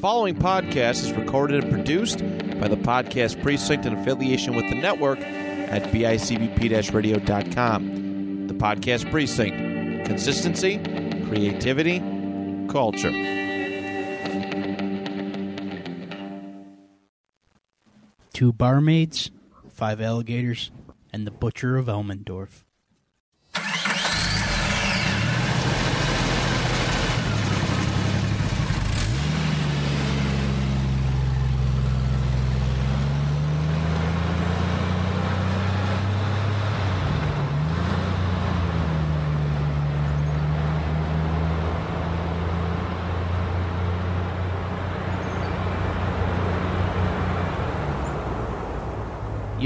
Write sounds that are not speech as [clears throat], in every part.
following podcast is recorded and produced by the Podcast Precinct in affiliation with the network at bicbp-radio.com. The Podcast Precinct. Consistency, creativity, culture. two barmaids, five alligators, and the butcher of Elmendorf.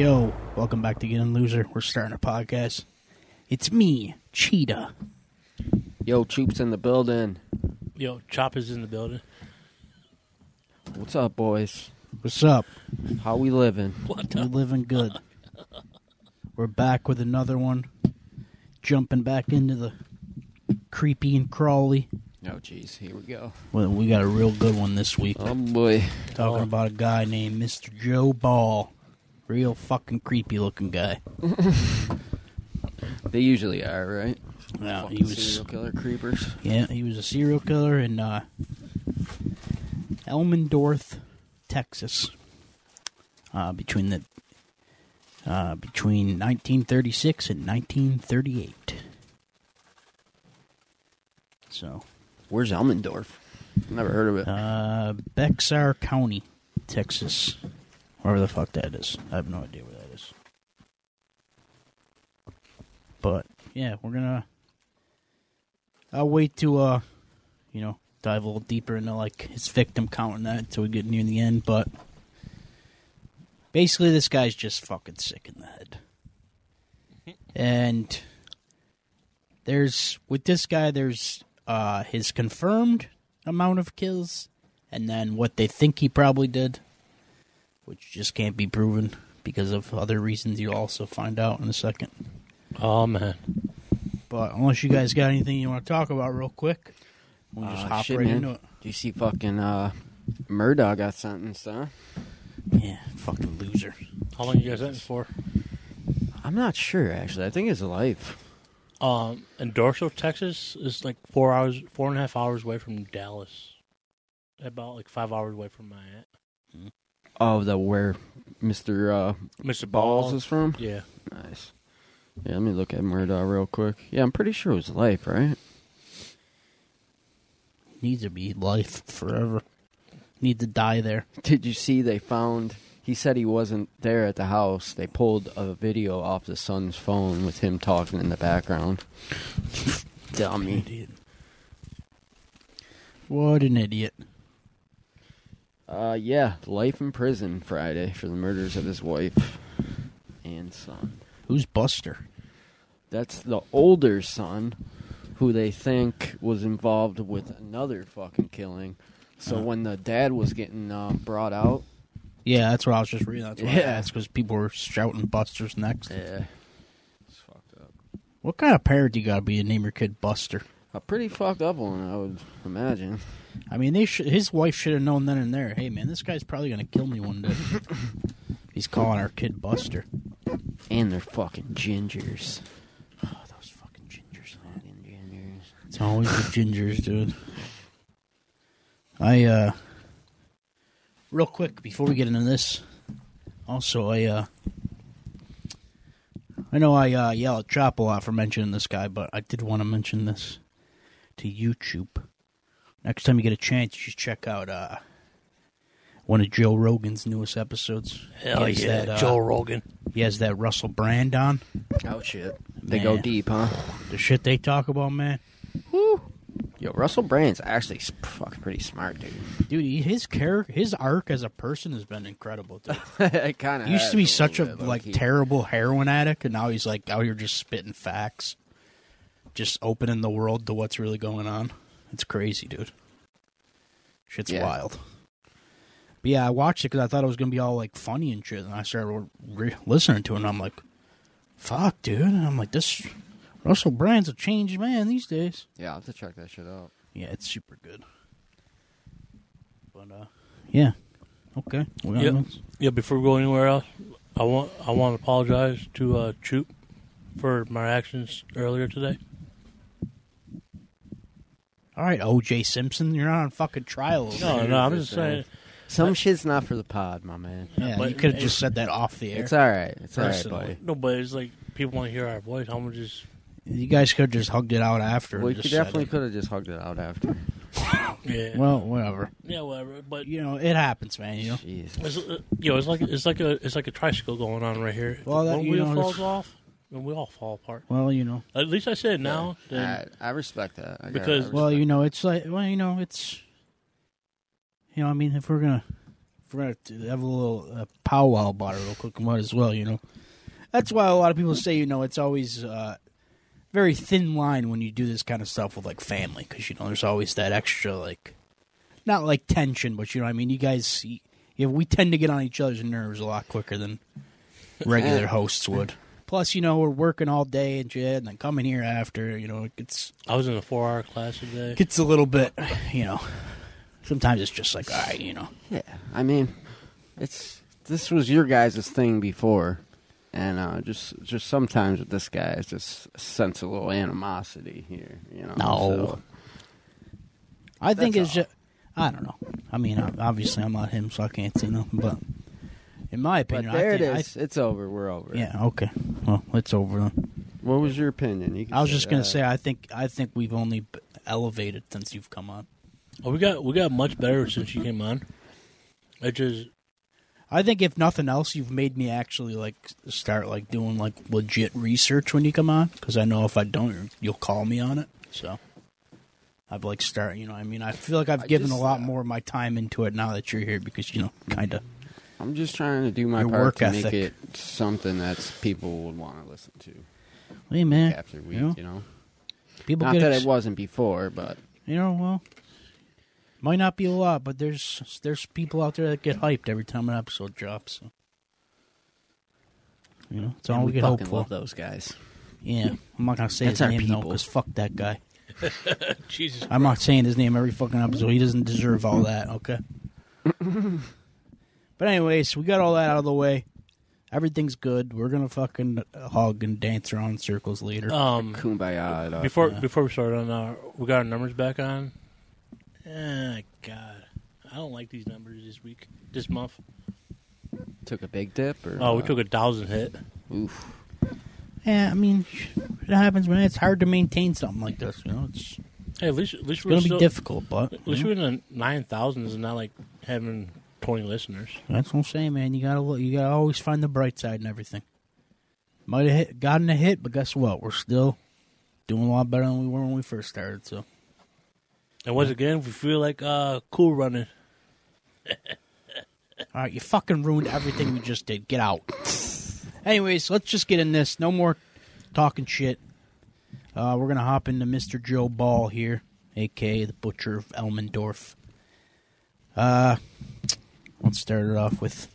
Yo, welcome back to Get In Loser. We're starting a podcast. It's me, Cheetah. Yo, Troops in the building. Yo, Chopper's in the building. What's up, boys? What's up? How we living? What We're living good. [laughs] We're back with another one. Jumping back into the creepy and crawly. Oh, jeez, here we go. Well, we got a real good one this week. Oh boy. Talking oh. about a guy named Mr. Joe Ball. Real fucking creepy looking guy. [laughs] They usually are, right? Yeah, Fucking he was. serial killer creepers. Yeah, he was a serial killer in uh, Elmendorf, Texas, uh, between the uh, between 1936 and 1938. So, Where's Elmendorf? Never heard of it. uh, Bexar County, Texas, wherever the fuck that is. I have no idea where that is. But yeah, we're gonna. I'll wait to uh, you know, dive a little deeper into like his victim count and that until we get near the end. But basically, this guy's just fucking sick in the head, and there's with this guy, there's uh his confirmed amount of kills, and then what they think he probably did, which just can't be proven because of other reasons you'll also find out in a second. Oh man, But unless you guys got anything you want to talk about real quick, we'll just Uh, hop shit, right man. into it. Do you see fucking uh, Murdaugh got sentenced, huh? Yeah, fucking loser. how long you guys sentenced for? I'm not sure, actually. I think it's life. Um, and Dorso, Texas is like four hours, four and a half hours away from Dallas. About like five hours away from my aunt. Oh, the where Mr. Uh, Mr. Balls is from? Yeah, Nice. Yeah, let me look at Murdaugh real quick. Yeah, I'm pretty sure it was life, right? Needs to be life forever. Need to die there. Did you see they found he said he wasn't there at the house. They pulled a video off the son's phone with him talking in the background. Dummy. Idiot. What an idiot. Uh yeah, life in prison Friday for the murders of his wife and son. Who's Buster? That's the older son who they think was involved with another fucking killing. So Uh. when the dad was getting uh, brought out, Yeah, that's what I was just reading. That's why I Yeah. asked because people were shouting Buster's next. yeah, it's fucked up. What kind of parent do you gotta be to name your kid Buster? A pretty fucked up one, I would imagine. I mean, they should. His wife should have known then and there. Hey, man, this guy's probably gonna kill me one day. [laughs] He's calling our kid Buster. And they're fucking gingers. Oh, [sighs] those fucking gingers. Fucking gingers. It's always the gingers, dude. I uh, real quick before we get into this. Also, I uh, I know I uh, yell at Chop a lot for mentioning this guy, but I did want to mention this to YouTube. Next time you get a chance, you should check out uh, one of Joe Rogan's newest episodes. hell yeah, that, uh, Joe Rogan. He has that Russell Brand on. Oh shit. They go deep, huh? The shit they talk about, man. Yo, Russell Brand's actually fucking pretty smart, dude. Dude, his character, his arc as a person has been incredible. Dude. [laughs] it kind of used to be such a like terrible heroin addict, and now he's like out here just spitting facts, just opening the world to what's really going on. It's crazy, dude. Shit's Yeah. wild. But yeah, I watched it because I thought it was gonna be all like funny and shit, and I started re- listening to it, and I'm like, "Fuck, dude!" And I'm like, "This Russell Brand's a changed man these days." Yeah, I'll have to check that shit out. Yeah, it's super good. But uh, yeah, okay. Well, Yep. that's- Yeah, before we go anywhere else, I want I want to apologize to uh, Choop for my actions earlier today. All right, O.J. Simpson, you're not on fucking trial. over No, here. no, I'm just saying. Some shit's not for the pod, my man. Yeah, but- you could have just said that off the air. It's all right. It's all right, Personally. buddy. No, but it's like people want to hear our voice. I'm gonna just You guys could have just hugged it out after. We and could said definitely it. could have just hugged it out after. [laughs] yeah, Well, whatever. yeah, whatever. But You know, it happens, man. You know. Jeez. it's, uh, you know, it's like it's like a it's like a tricycle going on right here. Well, that- One you wheel know, falls it's- off, and we all fall apart. Well, you know. At least I said now. Then I, I respect that. I got- Because- I Well, you know, it's like, well, you know, it's, you know, I mean, if we're gonna, if we're gonna have a little uh, powwow about it real quick, might as well, you know. That's why a lot of people say, you know, it's always uh, very thin line when you do this kind of stuff with like family, because you know, there's always that extra like, not like tension, but you know, what I mean, you guys, you, you know, we tend to get on each other's nerves a lot quicker than regular [laughs] hosts would. Plus, you know, we're working all day and shit, and then coming here after, you know, it gets I was in a four-hour class today. gets a little bit, you know. Sometimes it's just like, all right, you know. Yeah, I mean, it's this was your guys' thing before, and uh, just just sometimes with this guy, it's just sense a little animosity here. You know, No. so- I think That's it's just, I don't know. I mean, obviously, I'm not him, so I can't say nothing. But in my opinion, But opinion, there I it think, I it's over. We're over. yeah, okay. Well, it's over. Then. What was your opinion? You I was just gonna that. say, I think, I think we've only elevated since you've come on. Oh, we got we got much better since you came on. It just I think if nothing else, you've made me actually like start like doing like legit research when you come on because I know if I don't, you'll call me on it. So I've like start, you know, I mean, I feel like I've I given just, a lot uh, more of my time into it now that you're here because you know, kind of. I'm just trying to do my Your part work to make it something that people would want to listen to Hey man, week after week. you know, You know, people not get that ex- it wasn't before, but you know, well, might not be a lot, but there's there's people out there that get hyped every time an episode drops. So. You know, it's all and we, we can hope for. love those guys. Yeah, I'm not gonna say That's his our name though, because fuck that guy. [laughs] Jesus. I'm not saying his name every fucking episode. He doesn't deserve all that. Okay. [laughs] but anyways, we got all that out of the way. Everything's good. We're gonna fucking hug and dance around in circles later. Um, Kumbaya. dog. before yeah. before we start on, uh, we got our numbers back on. Ah, God, I don't like these numbers this week, this month. took a big dip, or Oh, we took a thousand hit. Oof. yeah, I mean, it happens, man. It's hard to maintain something like this. You know, it's, Hey, at least at least it's we're gonna be still, difficult, but At least you we're in the nine thousands and not like having twenty listeners. that's what I'm saying, man. You gotta look, you gotta always find the bright side and everything. Might have hit, gotten a hit, but guess what? We're still doing a lot better than we were when we first started. So. And once again, we feel like uh, cool running. [laughs] All right, you fucking ruined everything we just did. Get out. Anyways, let's just get in this. No more talking shit. Uh, we're gonna hop into Mr. Joe Ball here, aka the Butcher of Elmendorf. Uh, let's start it off with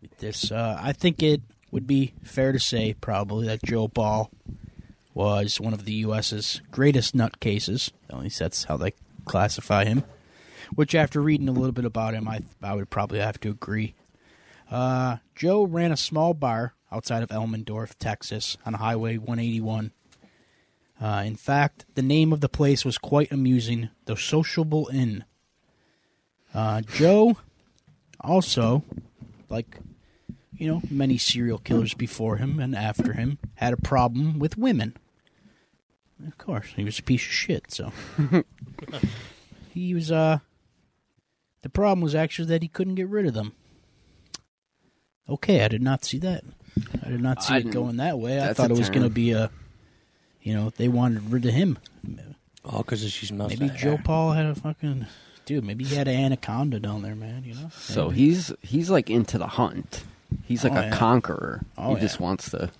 with this. Uh, I think it would be fair to say, probably, that Joe Ball was one of the U.S.'s greatest nutcases. At least that's how they classify him. Which, after reading a little bit about him, I I would probably have to agree. Uh, Joe ran a small bar outside of Elmendorf, Texas, on Highway 181. Uh, in fact, the name of the place was quite amusing the Sociable Inn. Uh, Joe also, like, you know, many serial killers before him and after him, had a problem with women. Of course, he was a piece of shit, so. [laughs] he was, uh. The problem was actually that he couldn't get rid of them. Okay, I did not see that. I did not see I it going that way. I thought it was going to be a, you know, they wanted rid of him. Oh, because she's. Maybe Joe Ball had a fucking dude. Maybe he had an anaconda down there, man. You know. So he's he's like into the hunt. He's like Oh, a yeah. conqueror. Oh, he just wants to.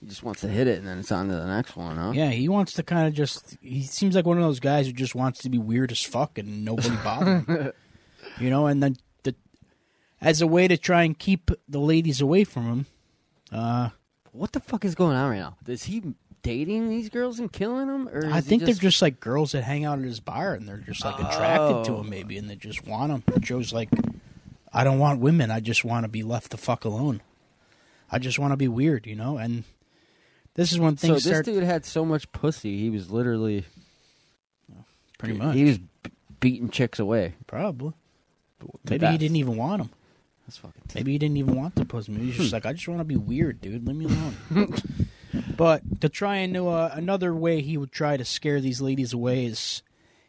He just wants to hit it, and then it's on to the next one, huh? Yeah, he wants to kind of just. He seems like one of those guys who just wants to be weird as fuck and nobody bother him. [laughs] you know, and then the as a way to try and keep the ladies away from him. Uh, What the fuck is going on right now? Does he dating these girls and killing them? Or I think they're just like girls that hang out at his bar and they're just like attracted to Oh. him maybe and they just want him. Joe's like, I don't want women. I just want to be left the fuck alone. I just want to be weird, you know. And this is when So things this start dude had so much pussy. He was literally pretty much. He was beating chicks away. Probably. To Maybe he didn't even want them. That's fucking. Maybe he didn't even want the pussy. Maybe he's just hmm. like, I just want to be weird, dude. Leave me alone. [laughs] but to try and know uh, another way he would try to scare these ladies away is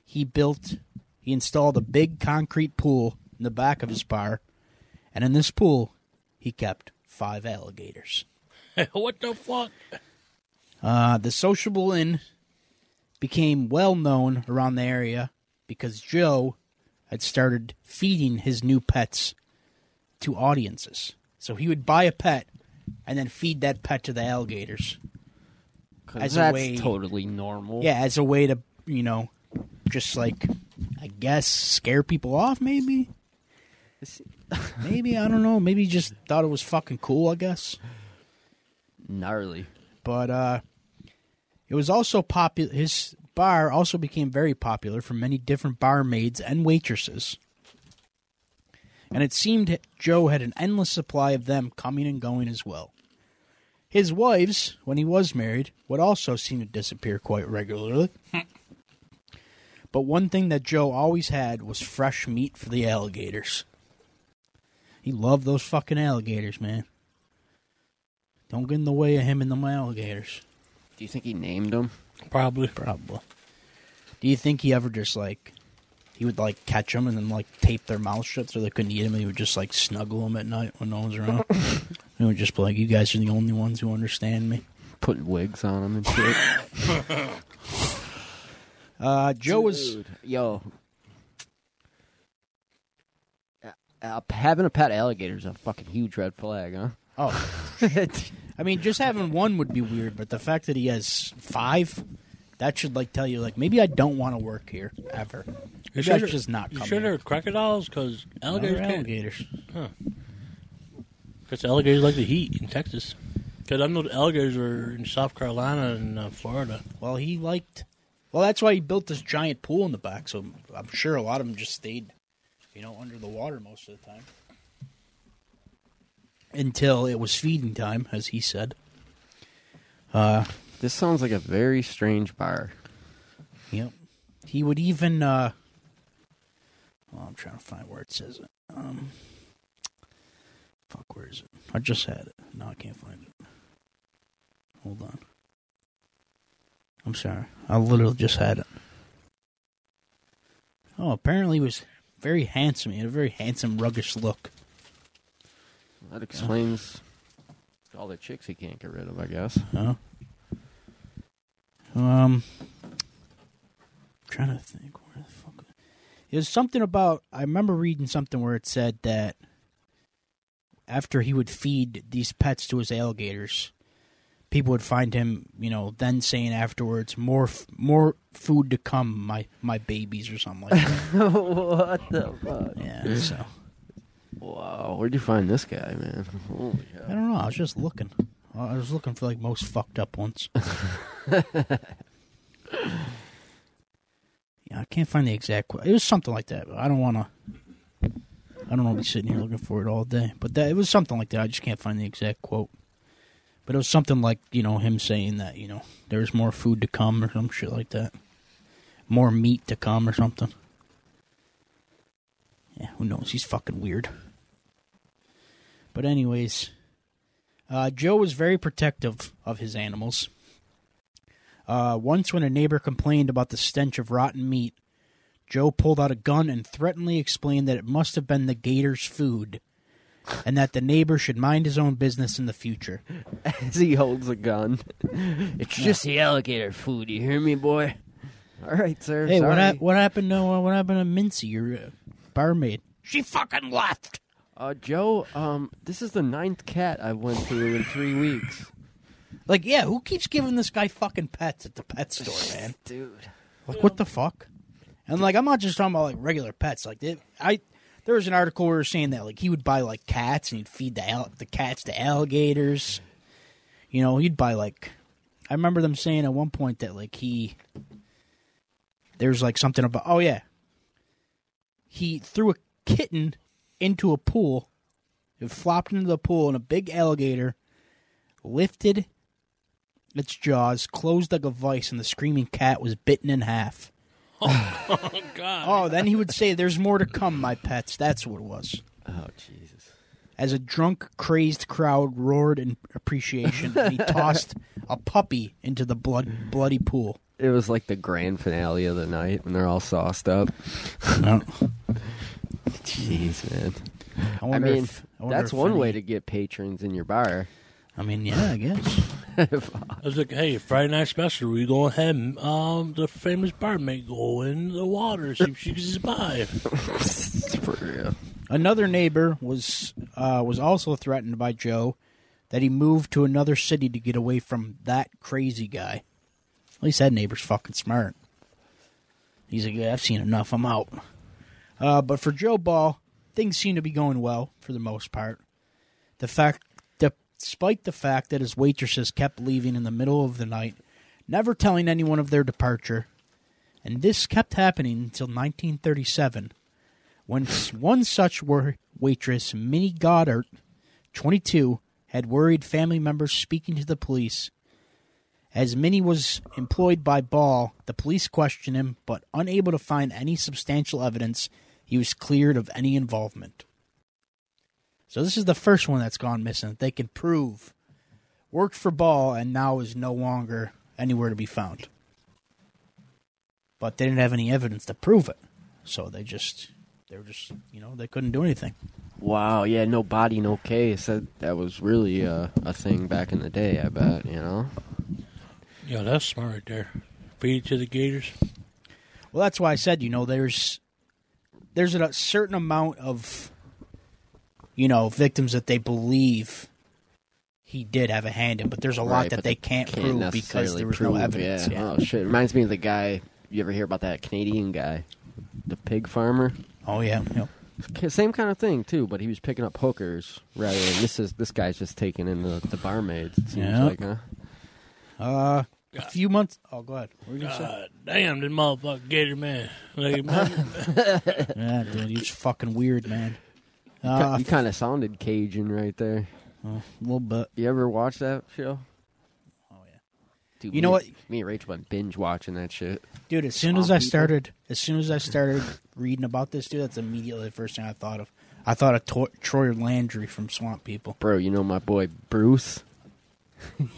he built, he installed a big concrete pool in the back of his bar, and in this pool, he kept five alligators. [laughs] what the fuck? Uh, the sociable inn became well known around the area because Joe had started feeding his new pets to audiences. So he would buy a pet and then feed that pet to the alligators. as a that's way- totally normal. Yeah, as a way to, you know, just like, I guess, scare people off, maybe? [laughs] Maybe, I don't know. Maybe just thought it was fucking cool, I guess. gnarly. but uh it was also popular his bar also became very popular for many different barmaids and waitresses and it seemed joe had an endless supply of them coming and going as well his wives when he was married would also seem to disappear quite regularly [laughs] but one thing that joe always had was fresh meat for the alligators he loved those fucking alligators man don't get in the way of him and the alligators. Do you think he named them? Probably. Probably. Do you think he ever just like he would like catch them and then like tape their mouths shut so they couldn't eat him and he would just like snuggle them at night when no one's around? [laughs] he would just be like, "You guys are the only ones who understand me." Putting wigs on them and shit. [laughs] Uh, Joe was yo. Uh, having a pet alligator is a fucking huge red flag, huh? oh, [laughs] I mean, just having one would be weird, but the fact that he has five, that should like tell you like maybe I don't want to work here ever. Maybe I should just not You come sure here. they're crocodiles? Because alligators can't. alligators. Because alligators like the heat in Texas. Because I know the alligators are in South Carolina and uh, Florida. Well, he liked. Well, that's why he built this giant pool in the back. So I'm sure a lot of them just stayed, you know, under the water most of the time until it was feeding time, as he said. Uh, This sounds like a very strange bar. yep. He would even. uh Well, I'm trying to find where it says it. Um, fuck, where is it? I just had it. No, I can't find it. Hold on. I'm sorry. I literally just had it. Oh, apparently he was very handsome. He had a very handsome, ruggish look. That explains all the chicks he can't get rid of, I guess. Huh? Um, I'm trying to think where the fuck. It was something about. I remember reading something where it said that after he would feed these pets to his alligators, people would find him, you know, then saying afterwards, "More, f- more food to come, my my babies," or something like that. [laughs] what the fuck? yeah. So Wow, where'd you find this guy, man? Holy I hell. don't know. I was just looking. I was looking for like most fucked up ones. [laughs] yeah, I can't find the exact. It was something like that. I don't want to. I don't want to be sitting here looking for it all day. But that it was something like that. I just can't find the exact quote. But it was something like you know him saying that you know there's more food to come or some shit like that. More meat to come or something. Yeah, who knows? He's fucking weird. But anyways, uh, Joe was very protective of his animals. Uh, once, when a neighbor complained about the stench of rotten meat, Joe pulled out a gun and threateningly explained that it must have been the gator's food, and that the neighbor should mind his own business in the future. [laughs] As he holds a gun. It's just the alligator food, you hear me, boy? All right, sir. Hey, what sorry. hap- what happened to uh, what happened to Mincy, your uh, barmaid? She fucking left. Uh, Joe, um, this is the ninth cat I've went through in three [laughs] weeks. Like, yeah, who keeps giving this guy fucking pets at the pet store, [laughs] man? Dude. Like, what the fuck? And like, I'm not just talking about like regular pets. Like, it, I there was an article where it was saying that like he would buy like cats and he'd feed the al- the cats to alligators. You know, he'd buy like I remember them saying at one point that like he there's like something about oh yeah. He threw a kitten into a pool. It flopped into the pool and a big alligator lifted its jaws, closed like a vice, and the screaming cat was bitten in half. [laughs] Oh God! Oh, then he would say, There's more to come, my pets. That's what it was. Oh Jesus! As a drunk, crazed crowd roared in appreciation, and he tossed a puppy into the blood bloody pool. It was like the grand finale of the night when they're all sauced up. No. [laughs] [laughs] Jeez, man. I, I mean, if- I wonder that's if one any- way to get patrons in your bar. I mean, yeah, I guess. [laughs] I was like, "Hey, Friday night special. We go ahead. and, Um, the famous barmaid go in the water. See if she can survive." [laughs] For real. Another neighbor was uh, was also threatened by Joe that he moved to another city to get away from that crazy guy. At least that neighbor's fucking smart. He's like, yeah, I've seen enough. I'm out. Uh, but for Joe Ball, things seem to be going well for the most part. The fact, despite the fact that his waitresses kept leaving in the middle of the night, never telling anyone of their departure, and this kept happening until 1937 when one such waitress, Minnie Gotthardt, 22, had worried family members speaking to the police. As Minnie was employed by Ball, the police questioned him, but unable to find any substantial evidence, he was cleared of any involvement. So this is the first one that's gone missing. that They can prove worked for Ball and now is no longer anywhere to be found. But they didn't have any evidence to prove it, so they just they were just you know they couldn't do anything. Wow, yeah, no body, no case. That that was really uh, a thing back in the day. I bet you know. Yeah, that's smart right there. Feed it to the gators. Well, that's why I said you know there's there's a certain amount of you know victims that they believe he did have a hand in, but there's a lot Right, that but they can't, prove because there was prove, no evidence. Yeah. Yeah. Oh shit! Reminds me of the guy. You ever hear about that Canadian guy, the pig farmer? Oh yeah. Yep. Same kind of thing too, but he was picking up hookers rather than this is this guy's just taking in the, the barmaids. It seems Yeah. like, huh? Uh, a few months. Oh, go ahead. What were you gonna say? God damn, this motherfucker gator man. Like, [laughs] man, Yeah, dude, you're just fucking weird, man. You Uh, you kind of sounded Cajun right there. a little bit. You ever watch that show? Oh yeah. Dude, You know me- what? Me and Rachel went binge watching that shit. Dude, as soon as Swamp I people? started, as soon as I started reading about this, dude, that's immediately the first thing I thought of. I thought of to- Troy Landry from Swamp People. Bro, you know my boy Bruce?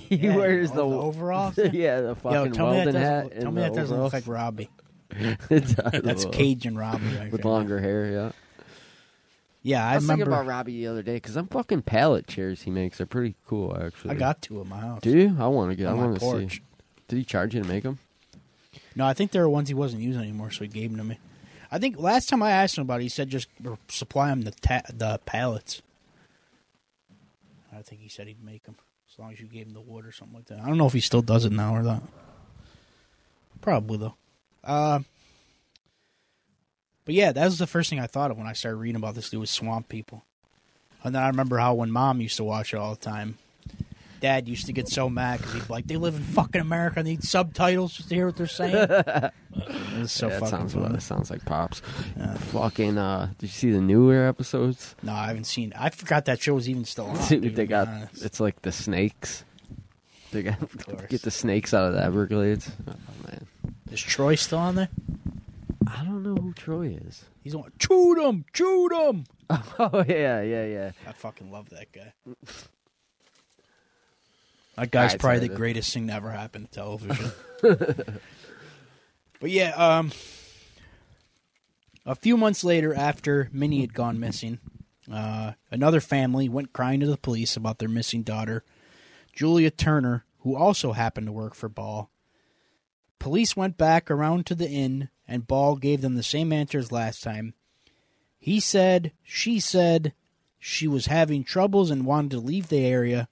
He Yeah, wears the, the overalls? [laughs] yeah, the Yo, fucking tell me that hat. tell me that doesn't look like Robbie. [laughs] It does That's Cajun Robbie right with there. longer hair. Yeah, Yeah, I, I, was remember. thinking about Robbie the other day because I'm fucking pallet chairs he makes are pretty cool. Actually, I got two at my house. Do you? I want to get. I on my want to see. Did he charge you to make them? No, I think there were ones he wasn't using anymore, so he gave them to me. I think last time I asked him about it, he said just supply him the ta- the pallets. I think he said he'd make them long as you gave him the wood or something like that. I don't know if he still does it now or not. Probably though. Uh, but yeah, that was the first thing I thought of when I started reading about this dude with swamp people. And then I remember how when mom used to watch it all the time, dad used to get so mad because he'd be like, they live in fucking America, and need subtitles just to hear what they're saying. [laughs] it so yeah, that fucking sounds. funny. That sounds like pops. Yeah. Fucking. Uh, did you see the newer episodes? No, I haven't seen. I forgot that show was even still on. Dude, they got. honest. It's like the snakes. They got [laughs] get the snakes out of the Everglades. Oh man, Is Troy still on there? I don't know who Troy is. He's on. Shoot him! Shoot him! Oh yeah, yeah, yeah. I fucking love that guy. [laughs] That guy's probably the greatest thing to ever happen to television. [laughs] but yeah, um, a few months later, after Minnie had gone missing, uh, another family went crying to the police about their missing daughter, Julia Turner, who also happened to work for Ball. Police went back around to the inn, and Ball gave them the same answer as last time. He said, she said, she was having troubles and wanted to leave the area.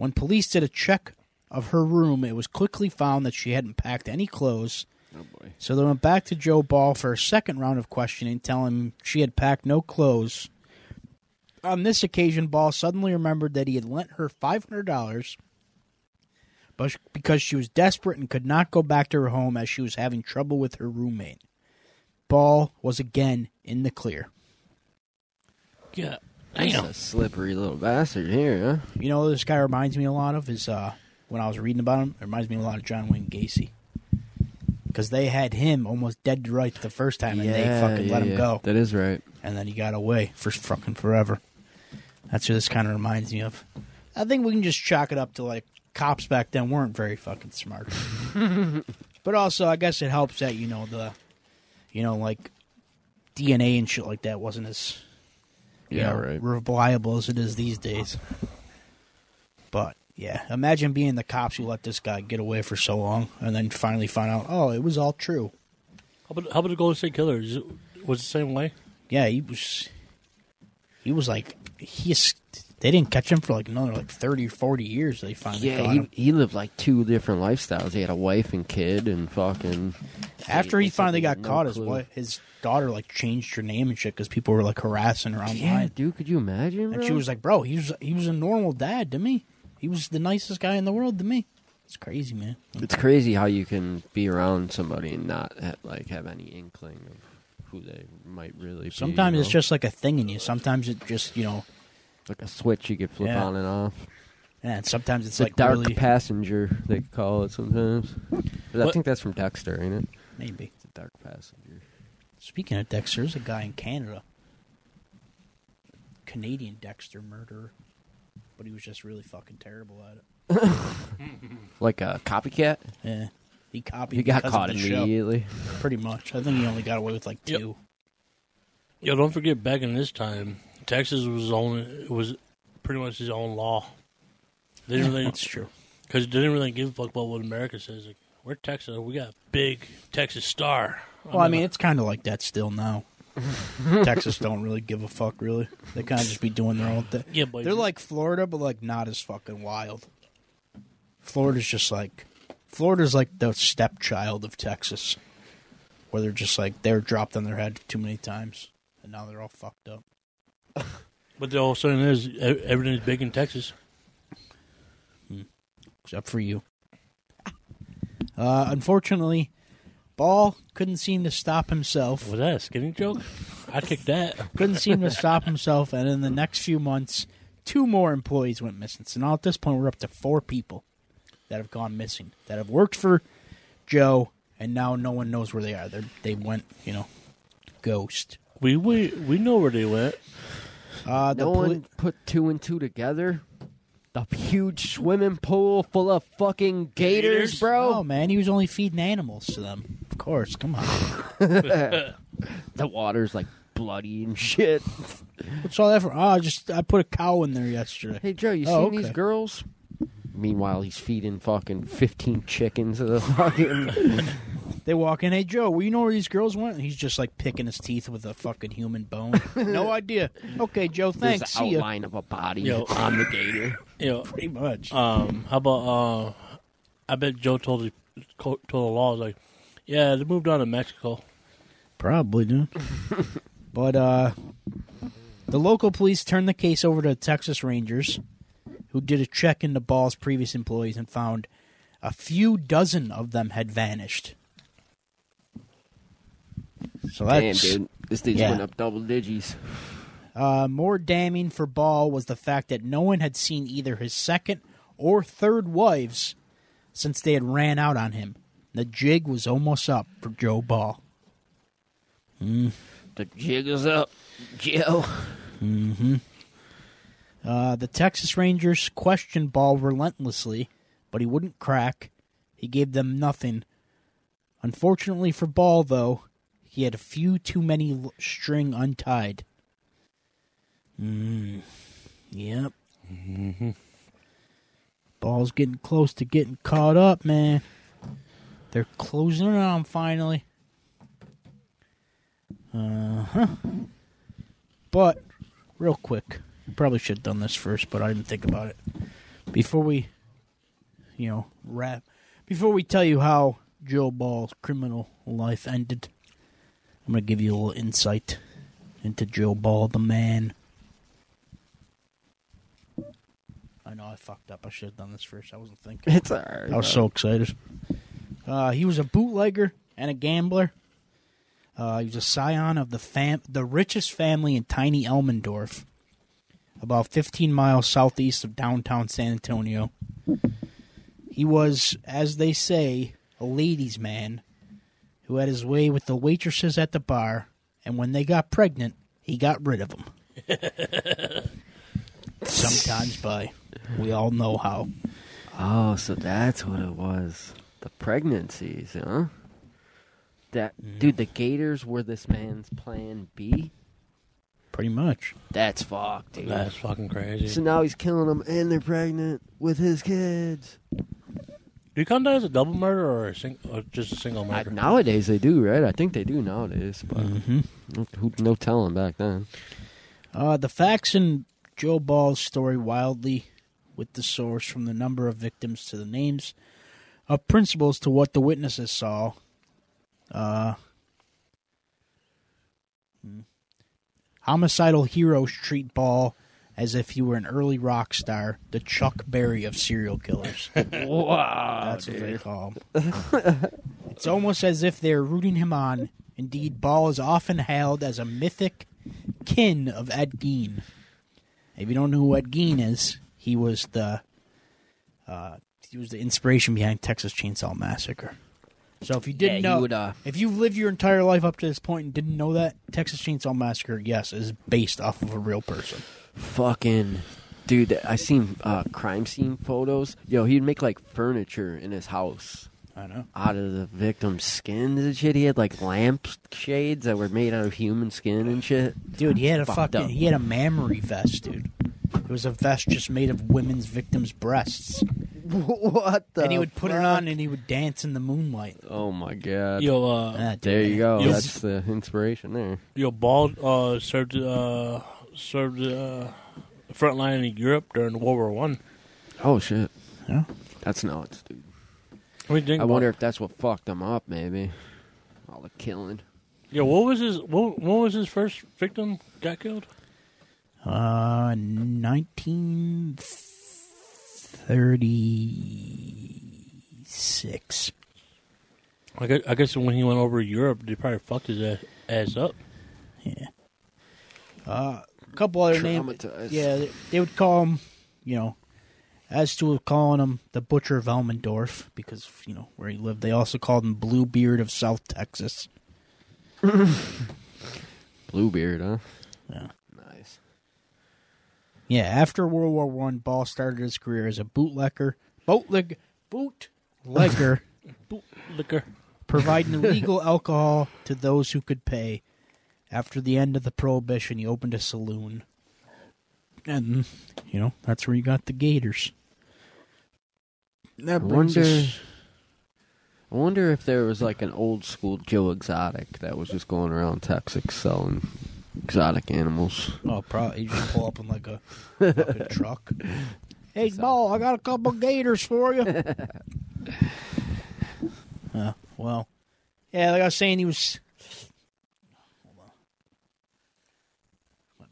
When police did a check of her room, it was quickly found that she hadn't packed any clothes. Oh boy. So they went back to Joe Ball for a second round of questioning, telling him she had packed no clothes. On this occasion, Ball suddenly remembered that he had lent her $500, but because she was desperate and could not go back to her home as she was having trouble with her roommate. Ball was again in the clear. Yeah. He's Damn. a slippery little bastard here, huh? You know this guy reminds me a lot of is uh, when I was reading about him, it reminds me a lot of John Wayne Gacy. Because they had him almost dead to rights the first time, and they fucking yeah, let him yeah. go, That is right. and then he got away for fucking forever. That's what this kind of reminds me of. I think we can just chalk it up to like cops back then weren't very fucking smart. [laughs] but also, I guess it helps that you know the, you know, like DNA and shit like that wasn't as Yeah, know, right. reliable as it is these days. But yeah, imagine being the cops who let this guy get away for so long, and then finally find out, oh, it was all true. How about, how about the Golden State Killer? Was it the same way? Yeah, he was. He was like he's. They didn't catch him for like another like 30 40 years. They finally Yeah, caught he, him. he lived like two different lifestyles. He had a wife and kid and fucking. After they he finally got no caught, his wife, his daughter like changed her name and shit because people were like harassing her online. Yeah, dude, could you imagine? And bro? she was like, "Bro, he was he was a normal dad to me. He was the nicest guy in the world to me." It's crazy, man. It's crazy how you can be around somebody and not ha- like have any inkling of who they might really be. Sometimes you it's know? just like a thing in you. Sometimes it just you know, like a switch you could flip Yeah. on and off. and sometimes it's It's a like dark really passenger, they call it sometimes. But I What- think that's from Dexter, ain't it? maybe. It's a dark passenger. Speaking of Dexter, there's a guy in Canada, Canadian Dexter murderer, but he was just really fucking terrible at it. [laughs] Like a copycat? Yeah, he copied. He got because of caught the show, immediately. pretty much. I think he only got away with like Yep. two. Yo, don't forget back in this time, Texas was only was pretty much his own law. They didn't really That's true. because they didn't really give a fuck about what America says. Like, we're Texas, we got a big Texas star. Well, I mean, it's kind of like that still now. [laughs] Texas don't really give a fuck, really. They kind of just be doing their own thing. yeah, but They're like Florida, but like not as fucking wild. Florida's just like Florida's like the stepchild of Texas, where they're just like they're dropped on their head too many times, and now they're all fucked up. But the whole saying is everything's big in Texas. except for you. Uh, unfortunately, Ball couldn't seem to stop himself. Was that a skinny joke? I kicked that. [laughs] Couldn't seem to stop himself, and in the next few months, two more employees went missing. So now at this point, we're up to four people that have gone missing that have worked for Joe, and now no one knows where they are. They they went, you know, ghost. We we we know where they went. Uh, the No poli- one put two and two together. The huge swimming pool full of fucking gators, Gators? bro. Oh man, he was only feeding animals to them. Of course, come on. [laughs] The water's like bloody and shit. What's all that for? Oh, I just I put a cow in there yesterday. Hey Joe, you Oh, seen these okay. girls? Meanwhile, he's feeding fucking fifteen chickens to the [laughs] fucking. They walk in, hey Joe, well, you know where these girls went? And he's just like picking his teeth with a fucking human bone. [laughs] no idea. Okay, Joe, There's thanks. the See ya. outline of a body Yo. on the gator. [laughs] You know, Pretty much. um, how about uh, I bet Joe told the told the law like, yeah, they moved on to Mexico. Probably, dude. [laughs] but uh, the local police turned the case over to Texas Rangers, who did a check into Ball's previous employees and found a few dozen of them had vanished. So Damn, that's dude, this dude's yeah. went up double digits. Uh, more damning for Ball was the fact that no one had seen either his second or third wives since they had ran out on him. The jig was almost up for Joe Ball. The jig is up, Joe. Uh, the Texas Rangers questioned Ball relentlessly, but he wouldn't crack. He gave them nothing. Unfortunately for Ball, though, he had a few too many l- string untied. Mm. Yep. Ball's getting close to getting caught up, man. They're closing it on finally. Uh huh. But real quick, probably should have done this first, but I didn't think about it. Before we, you know, wrap, before we tell you how Joe Ball's criminal life ended, I'm going to give you a little insight into Joe Ball, the man. I know I fucked up. I should have done this first. I wasn't thinking. It's alright. I was so excited. Uh, he was a bootlegger and a gambler. Uh, he was a scion of the fam- the richest family in tiny Elmendorf, about 15 miles southeast of downtown San Antonio. He was, as they say, a ladies' man who had his way with the waitresses at the bar, and when they got pregnant, he got rid of them. [laughs] Sometimes by, we all know how. Oh, so that's what it was. The pregnancies, huh? That mm-hmm. dude, the Gators were this man's plan B. Pretty much. That's fucked, dude. That's fucking crazy. So now he's killing them, and they're pregnant with his kids. Do you count that as a double murder or, a sing- or just a single I, murder? nowadays they do, right? I think they do nowadays, but Mm-hmm. who, no telling back then. Uh, the facts in Joe Ball's story wildly with the source from the number of victims to the names of principals to what the witnesses saw. Uh, hmm. homicidal heroes treat Ball as if he were an early rock star, the Chuck Berry of serial killers. [laughs] Wow, That's what they call him. it's almost as if they're rooting him on. Indeed, Ball is often hailed as a mythic kin of Ed Gein. If you don't know who Ed Gein is, he was the uh, he was the inspiration behind Texas Chainsaw Massacre. So if you didn't Yeah, know, would, uh, if you've lived your entire life up to this point and didn't know that, Texas Chainsaw Massacre, yes, is based off of a real person. Fucking dude, I seen uh, crime scene photos. Yo, he'd make like furniture in his house I know. out of the victim's skin and shit. He had like lamp shades that were made out of human skin and shit. Dude, he had a Fucked fucking up. he had a mammary vest, dude. It was a vest just made of women's victims' breasts. [laughs] what the? and he would put it on and he would dance in the moonlight. Oh my god. Yo, uh, Ah, dude, there you go. Yo. That's the inspiration there. yo, Ball uh, served uh, served uh, front line in Europe during World War One. Oh shit. Yeah. That's nuts, dude. What do you think? I wonder if that's what fucked him up. Maybe all the killing. Yeah, what was his what, what was his first victim got killed? Uh, nineteen thirty-six. I guess, I guess when he went over to Europe, they probably fucked his ass, ass up. Yeah. Uh, a couple other names. Yeah, they, they would call him, you know, as to calling him the Butcher of Elmendorf because you know where he lived. They also called him Bluebeard of South Texas. [laughs] Bluebeard, huh? Yeah. Nice. Yeah, after World War One, Ball started his career as a bootlegger, bootleg, bootlegger, Liquor. [laughs] providing illegal alcohol to those who could pay. After the end of the prohibition, he opened a saloon, and you know that's where you got the Gators. That I wonder. us- I wonder if there was like an old school Joe Exotic that was just going around Texas selling exotic animals. Oh, probably you just pull up in like a [laughs] fucking truck. Hey, Ball, I got a couple Gators for you. [laughs] uh, well, yeah, like I was saying, he was. Hold on. My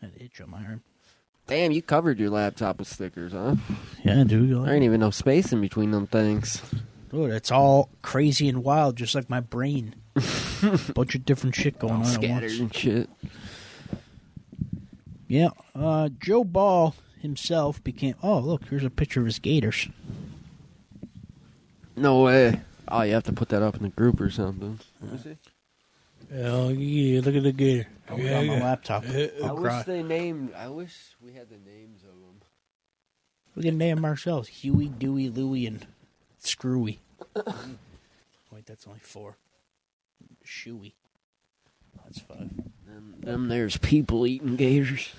That itch on my arm. Damn, you covered your laptop with stickers, huh? Yeah, dude. There ain't even no space in between them things. Dude, it's all crazy and wild, just like my brain. [laughs] Bunch of different shit going on at Scattered and shit. Yeah, uh, Joe Ball himself became. Oh, look, here's a picture of his Gators. No way. Oh, you have to put that up in the group or something. Let me see. Hell yeah! Look at the gator. I'll put it on my laptop. I I'll wish cry. they named. I wish we had the names of them. We can name ourselves Huey, Dewey, Louie, and Screwy. [laughs] Wait, that's only four. Shoey. That's five. Them, them there's people eating gators.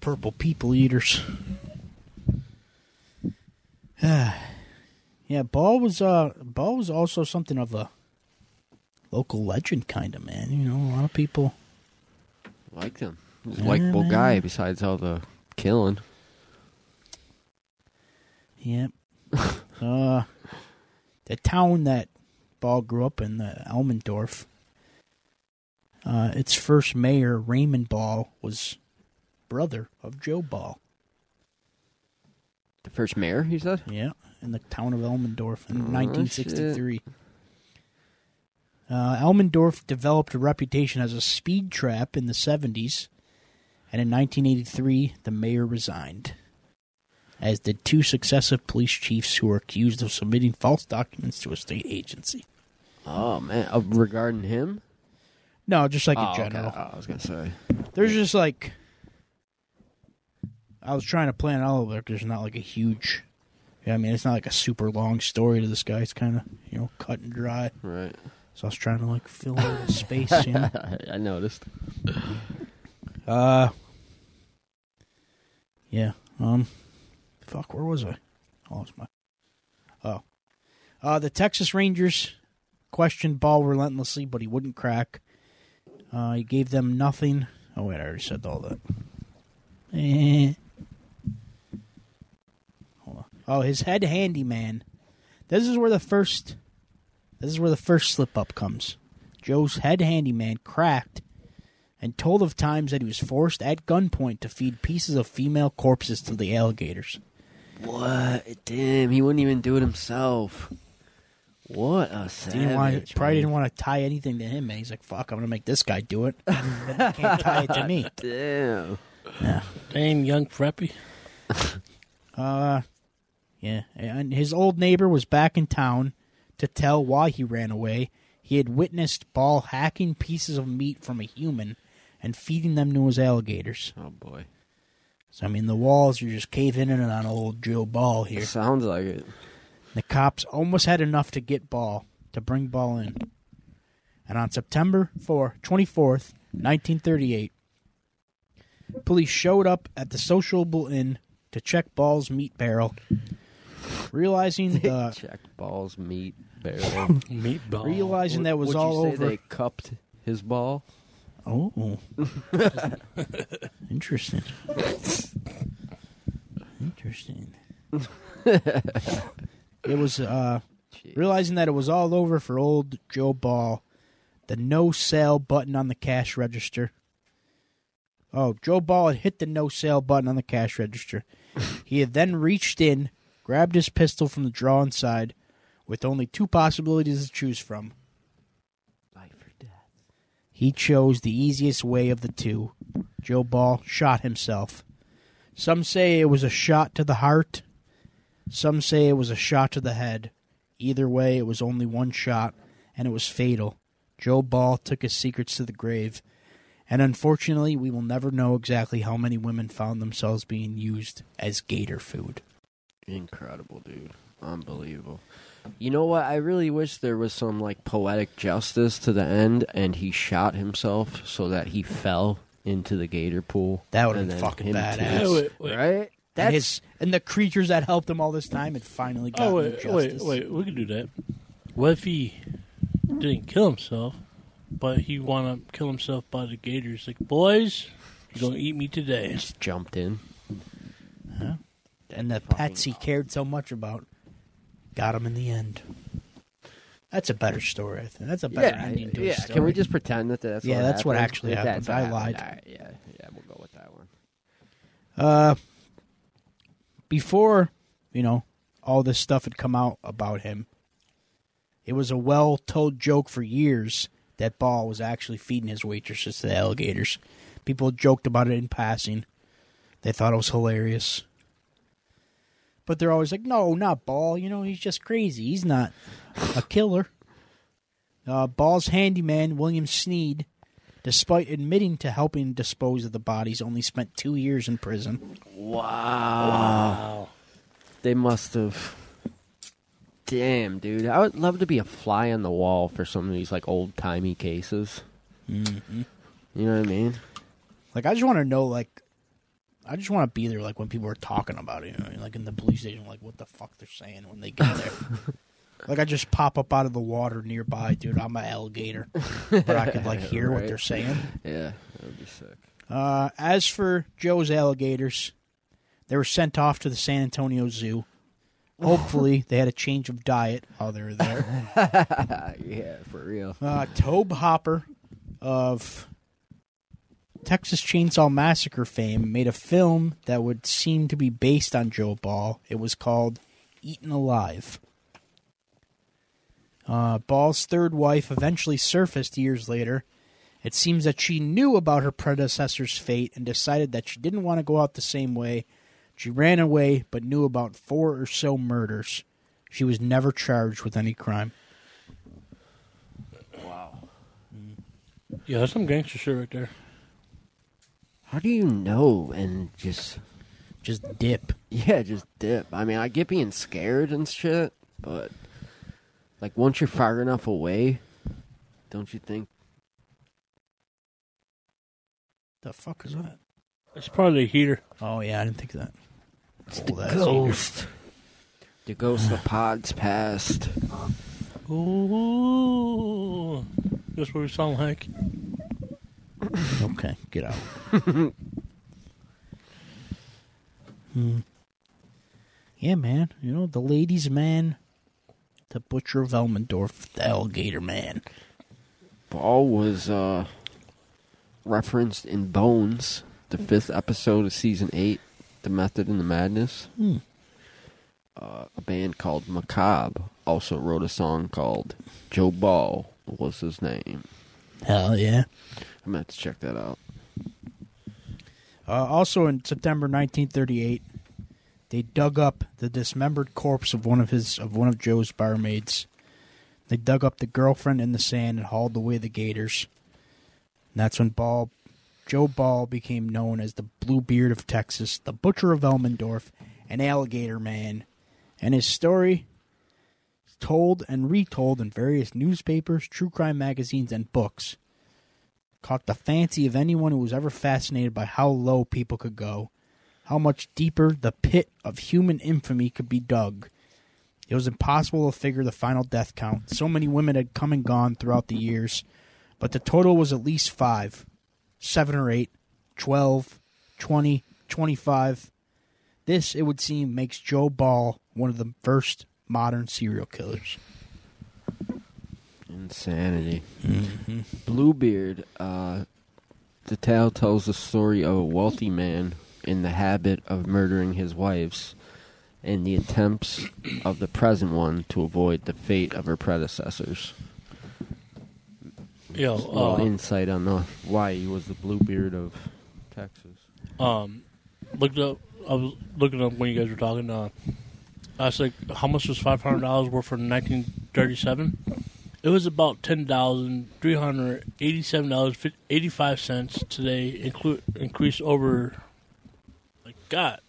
Purple people eaters. [sighs] yeah, Ball was uh Ball was also something of a local legend kind of man. You know, a lot of people. Like them. He's a Yeah, likable man. guy besides all the killing. Yep. [laughs] uh, the town that Ball grew up in, the Elmendorf. Uh, its first mayor, Raymond Ball, was brother of Joe Ball. The first mayor, he said. Yeah, in the town of Elmendorf in Oh, 1963. Uh, Elmendorf developed a reputation as a speed trap in the 70s, and in 1983, the mayor resigned, as did two successive police chiefs who were accused of submitting false documents to a state agency. Oh man, uh, regarding him. No, just like oh, in okay. general. Oh, I was gonna say. There's just like I was trying to plan it all, but there's not like a huge. Yeah, I mean, it's not like a super long story to this guy. It's kind of you know cut and dry. Right. So I was trying to like fill in the space. You know? [laughs] I noticed. Uh, yeah. Um, fuck. Where was I? Oh, it's my. Oh, uh, the Texas Rangers questioned Ball relentlessly, but he wouldn't crack. Uh, he gave them nothing. Oh wait, I already said all that. Eh. Hold on. Oh, his head handyman. This is where the first. This is where the first slip up comes. Joe's head handyman cracked and told of times that he was forced at gunpoint to feed pieces of female corpses to the alligators. What? Damn, he wouldn't even do it himself. What a savage! Didn't want, probably didn't want to tie anything to him, and he's like, "Fuck, I'm gonna make this guy do it. [laughs] He can't tie it to me." [laughs] Damn. Yeah. Damn, young preppy. [laughs] Uh, yeah. And his old neighbor was back in town to tell why he ran away. He had witnessed Ball hacking pieces of meat from a human and feeding them to his alligators. Oh boy. So I mean, the walls are just caving in on old Joe Ball here. Sounds like it. The cops almost had enough to get Ball, to bring Ball in. And on September 4, 24th, 1938, police showed up at the Sociable Inn to check Ball's meat barrel. Realizing the Check balls, meat, barrel. [laughs] Meatball. realizing that was Would all you say over. They cupped his ball. Oh, interesting. Interesting. [laughs] it was uh, realizing that it was all over for old Joe Ball. The no sale button on the cash register. Oh, Joe Ball had hit the no sale button on the cash register. he had then reached in, grabbed his pistol from the drawer inside, with only two possibilities to choose from. Life or death. He chose the easiest way of the two. Joe Ball shot himself. Some say it was a shot to the heart. Some say it was a shot to the head. Either way, it was only one shot, and it was fatal. Joe Ball took his secrets to the grave. And unfortunately, we will never know exactly how many women found themselves being used as gator food. Incredible, dude. Unbelievable. You know what? I really wish there was some like poetic justice to the end, and he shot himself so that he fell into the gator pool. That would've been fucking badass. too. Oh, wait, wait. Right? And, his, and the creatures that helped him all this time had finally got Oh wait, wait, justice. wait. We can do that. What if he didn't kill himself, but he want to kill himself by the gators? Like, boys, you're gonna eat me today. just jumped in. huh? and the pets he cared so much about got him in the end. That's a better story, I think. That's a better ending to yeah. a story. Can we just pretend that that's Yeah, what that's what actually If happened. I lied. Right, yeah, yeah, we'll go with that one. Uh, before you know all this stuff had come out about him, it was a well-told joke for years that Ball was actually feeding his waitresses to the alligators. People joked about it in passing. They thought it was hilarious. But they're always like, no, not Ball. You know, he's just crazy. He's not a killer. [laughs] Uh, Ball's handyman, William Sneed, despite admitting to helping dispose of the bodies, only spent two years in prison. Wow. Wow. They must have. Damn, dude. I would love to be a fly on the wall for some of these like old timey cases. Mm-hmm. You know what I mean? Like, I just want to know, like, I just want to be there, like, when people are talking about it, you know, like in the police station, like, what the fuck they're saying when they get there. [laughs] like, I just pop up out of the water nearby, dude. I'm an alligator, but I could like [laughs] hear what they're saying. Yeah, that would be sick. Uh, as for Joe's alligators, they were sent off to the San Antonio Zoo. Hopefully, [laughs] they had a change of diet while they were there. yeah, for real. Uh, Tobe Hooper of Texas Chainsaw Massacre fame made a film that would seem to be based on Joe Ball. It was called Eaten Alive. Uh, Ball's third wife eventually surfaced years later. It seems that she knew about her predecessor's fate and decided that she didn't want to go out the same way. She ran away, but knew about four or so murders. She was never charged with any crime. Wow. Yeah, that's some gangster shit right there. How do you know and just Just dip. yeah, just dip? I mean, I get being scared and shit, but like once you're far enough away, don't you think? The fuck is that? It's probably the heater. Oh yeah, I didn't think of that. It's Oh, that's heater. The ghost of pods past. Ooh. That's what we sound like. Okay, get out. hmm. Yeah, man. You know, the ladies' man, the butcher of Elmendorf, the alligator man. Ball was uh, referenced in Bones, the fifth episode of season eight, The Method and the Madness. Hmm. Uh, a band called Macabre also wrote a song called Joe Ball was his name. Hell yeah. I'm gonna have to check that out. Uh, also in September 1938, they dug up the dismembered corpse of one of his of one of Joe's barmaids. They dug up the girlfriend in the sand and hauled away the gators. And that's when Ball, Joe Ball became known as the Bluebeard of Texas, the Butcher of Elmendorf, an Alligator Man, and his story told and retold in various newspapers, true crime magazines, and books caught the fancy of anyone who was ever fascinated by how low people could go, how much deeper the pit of human infamy could be dug. It was impossible to figure the final death count. So many women had come and gone throughout the years, but the total was at least five, seven or eight, twelve, twenty, twenty-five. This, it would seem, makes Joe Ball one of the first modern serial killers. Insanity. Bluebeard. Uh, the tale tells the story of a wealthy man in the habit of murdering his wives, and the attempts of the present one to avoid the fate of her predecessors. Yo, A little uh, insight on the why he was the Bluebeard of Texas. um, looked up. I was looking up when you guys were talking. Uh, I was like, how much was five hundred dollars worth for nineteen thirty-seven? It was about ten thousand three hundred eighty-seven dollars eighty-five cents today. Include increased over. Like God,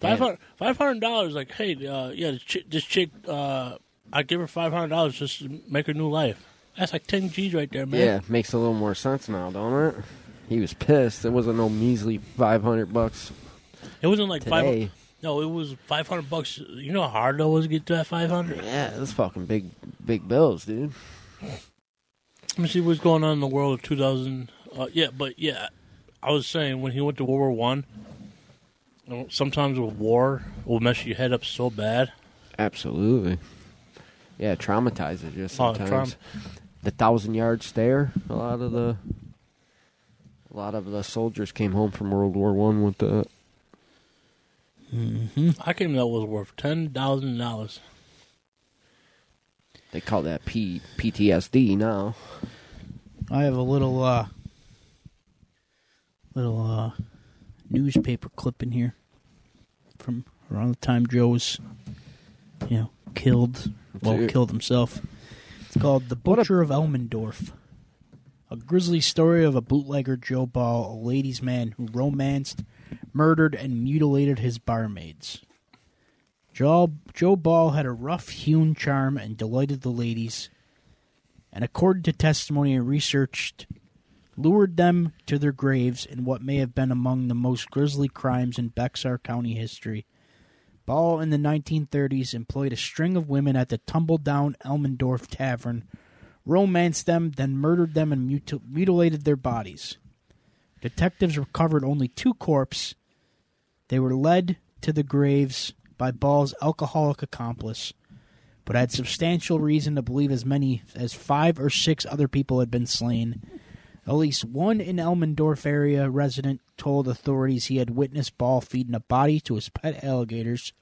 five hundred five hundred dollars. Like, hey, uh, yeah, this chick, this chick uh, I give her five hundred dollars just to make her new life. That's like ten G's right there, man. Yeah, makes a little more sense now, don't it? He was pissed. It wasn't no measly five hundred bucks It wasn't like five. No, it was five hundred bucks. You know how hard that was to get to that five hundred. Yeah, that's fucking big, big bills, dude. Let me see what's going on in the world of 2000. Uh, yeah, but yeah, I was saying when he went to World War One, sometimes a war will mess your head up so bad. Absolutely. Yeah, it traumatizes you Oh, sometimes. traum- the thousand yard stare. A lot of the, a lot of the soldiers came home from World War One with the. I came that was worth ten thousand dollars. They call that P, PTSD now. I have a little uh little uh newspaper clip in here from around the time Joe was you know, killed well Dude. killed himself. It's called The What a- Butcher of Elmendorf. A grisly story of a bootlegger Joe Ball, a ladies' man who romanced, murdered, and mutilated his barmaids. Joe, Joe Ball had a rough hewn charm and delighted the ladies, and according to testimony and researched, lured them to their graves in what may have been among the most grisly crimes in Bexar County history. Ball in the 1930s employed a string of women at the tumble down Elmendorf Tavern, romanced them, then murdered them and mutil- mutilated their bodies. Detectives recovered only two corpses. They were led to the graves by Ball's alcoholic accomplice, but had substantial reason to believe as many as five or six other people had been slain. At least one in Elmendorf area resident told authorities he had witnessed Ball feeding a body to his pet alligators,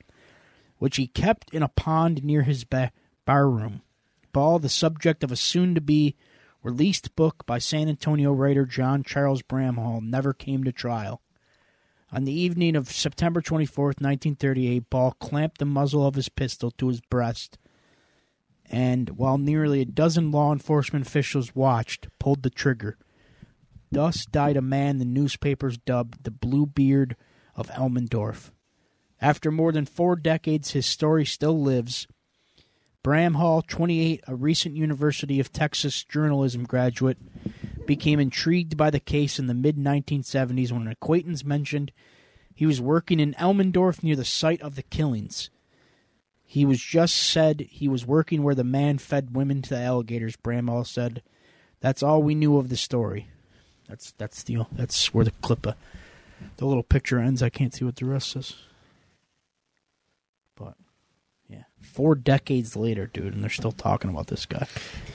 which he kept in a pond near his ba- bar room. Ball, the subject of a soon to be released book by San Antonio writer John Charles Bramhall, never came to trial. On the evening of September 24th, 1938, Ball clamped the muzzle of his pistol to his breast and, while nearly a dozen law enforcement officials watched, pulled the trigger. Thus died a man the newspapers dubbed the Bluebeard of Elmendorf. After more than four decades, his story still lives. Bramhall, 28, a recent University of Texas journalism graduate, became intrigued by the case in the mid 1970s when an acquaintance mentioned he was working in Elmendorf near the site of the killings. He was just said he was working where the man fed women to the alligators. Bramhall said, "That's all we knew of the story." That's that's the that's where the clip, uh, the little picture ends. I can't see what the rest is. But yeah, four decades later, dude, and they're still talking about this guy.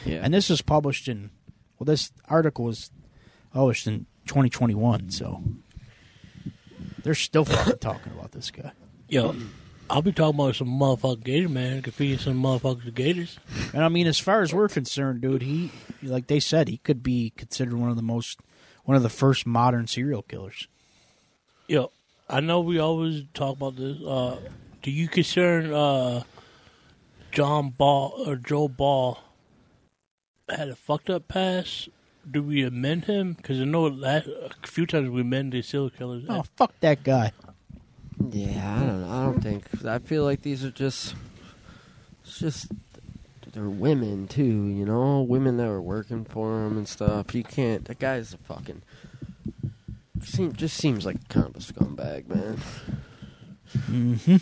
Yeah. And this was published in, well, this article was published in 2021, so they're still fucking talking about this guy. Yo, I'll be talking about some motherfucking gator man could feed some motherfucking gators. And I mean, as far as we're concerned, dude, he, like they said, he could be considered one of the most, one of the first modern serial killers. Yo, I know we always talk about this. Uh, do you concern uh, John Ball or Joe Ball had a fucked up past? Do we amend him? Because I know that a few times we amended serial killers. Oh, fuck that guy. Yeah, I don't know. I don't think. I feel like these are just. It's just. They're women, too, you know? Women that were working for him and stuff. You can't. That guy's a fucking. Seem, just seems like kind of a scumbag, man. Mm-hmm.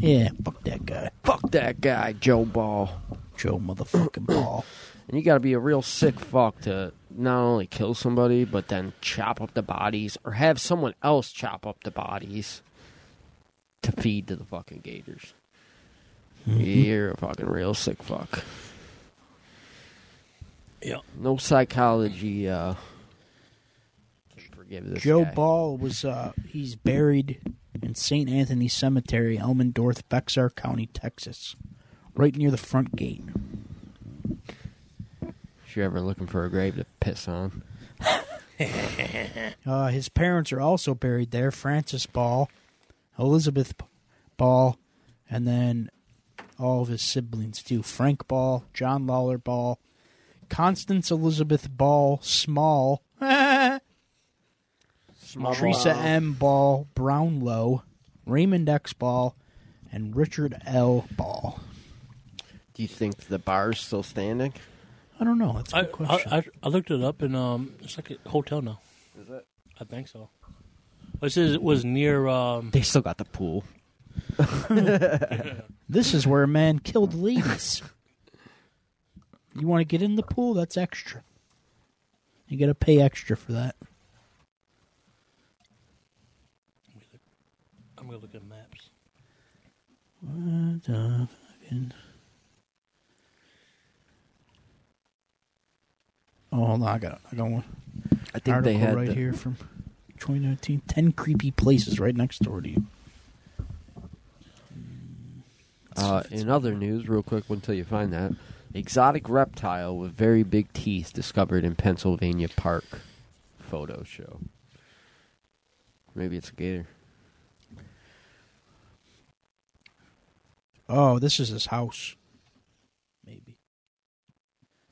Yeah, fuck that guy. Fuck that guy, Joe Ball. Joe motherfucking Ball. And you gotta be a real sick fuck to not only kill somebody, but then chop up the bodies, or have someone else chop up the bodies to feed to the fucking gators. You're a fucking real sick fuck. Yeah. No psychology, uh. Forgive this Joe guy. Ball was uh he's buried in St. Anthony Cemetery, Elmendorf, Bexar County, Texas. Right near the front gate. If you're ever looking for a grave to piss on. [laughs] Uh, his parents are also buried there Francis Ball, Elizabeth Ball, and then all of his siblings too Frank Ball, John Lawler Ball, Constance Elizabeth Ball Small, [laughs] Teresa M. Ball Brownlow, Raymond X. Ball, and Richard L. Ball. Do you think the bar's still standing? I don't know. That's a good question. I, I I looked it up and um, it's like a hotel now. Is it? I think so. It says it was near um. They still got the pool. [laughs] This is where a man killed ladies. You want to get in the pool? That's extra. You got to pay extra for that. I'm gonna look at maps. What the fucking- Oh, hold on. I got I got one I think article they had right the- here from 2019. Ten creepy places right next door to you. Uh, in other news, real quick until you find that, exotic reptile with very big teeth discovered in Pennsylvania park. Photo show. Maybe it's a gator. Oh, this is his house.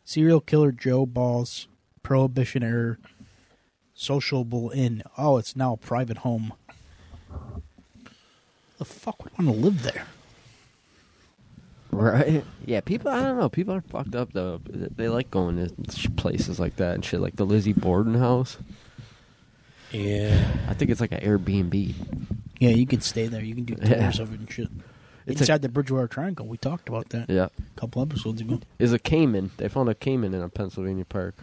Maybe. Serial killer Joe Balls, Prohibition era, sociable inn. Oh, it's now a private home. The fuck would want to live there? Right? Yeah, people. I don't know. People are fucked up though. They like going to places like that and shit, like the Lizzie Borden house. Yeah. I think it's like an Airbnb. Yeah, you can stay there. You can do Yeah. tours of it and shit. It's Inside the Bridgewater Triangle. We talked about that Yeah, a couple episodes ago. is a caiman. They found a caiman in a Pennsylvania park.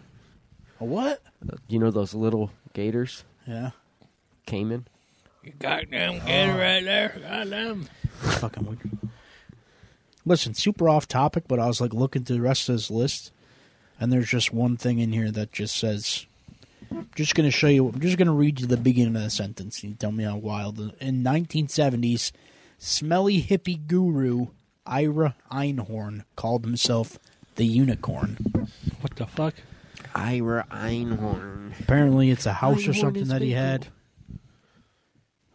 A what? Uh, You know those little gators, Yeah. Oh. caiman. You goddamn gator right there. Goddamn. Fucking weird. Listen, super off topic, but I was like looking through the rest of this list, and there's just one thing in here that just says I'm just going to show you. I'm just going to read you the beginning of the sentence. And you tell me how wild. In 1970s, smelly hippie guru Ira Einhorn called himself the Unicorn. What the fuck? Ira Einhorn. Apparently, it's a house or something that he had.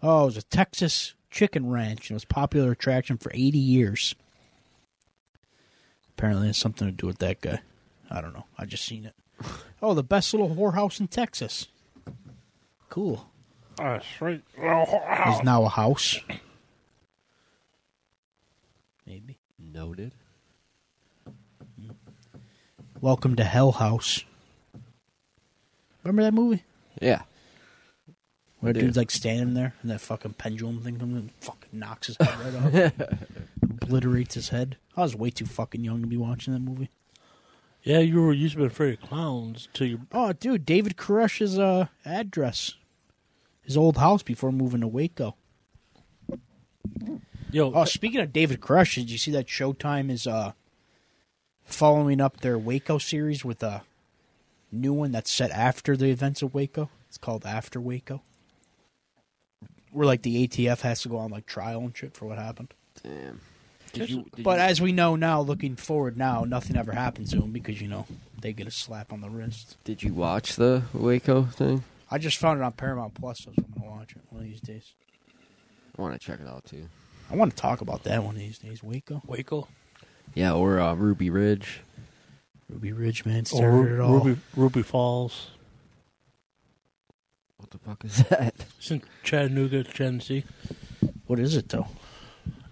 Oh, it was a Texas chicken ranch. It was a popular attraction for 80 years. Apparently, it's something to do with that guy. I don't know. I just seen it. Oh, the best little whorehouse in Texas. Cool. That's right. Is now a house. Maybe. Noted. Welcome to Hell House. Remember that movie? Yeah. Where Yeah. dude's like standing there and that fucking pendulum thing comes and fucking knocks his head right off. [laughs] Obliterates his head. I was way too fucking young to be watching that movie. Yeah, you were used to be afraid of clowns till you. Oh, dude, David Koresh's uh, address. His old house before moving to Waco. Yo, Oh, speaking of David Koresh, did you see that Showtime is uh following up their Waco series with a new one that's set after the events of Waco? It's called After Waco. Where like the ATF has to go on like trial and shit for what happened. Damn. Did you? Did But you, as we know now, looking forward now, nothing ever happens to them because you know they get a slap on the wrist. did you watch the Waco thing? I just found it on Paramount Plus, so I'm gonna watch it one of these days. I want to check it out too. I want to talk about that one of these days. Waco, Waco Yeah, or uh, Ruby Ridge. Ruby Ridge, man, or started it all. Ruby Ruby Falls. What the fuck is that? It's in Chattanooga, Tennessee. What is it though?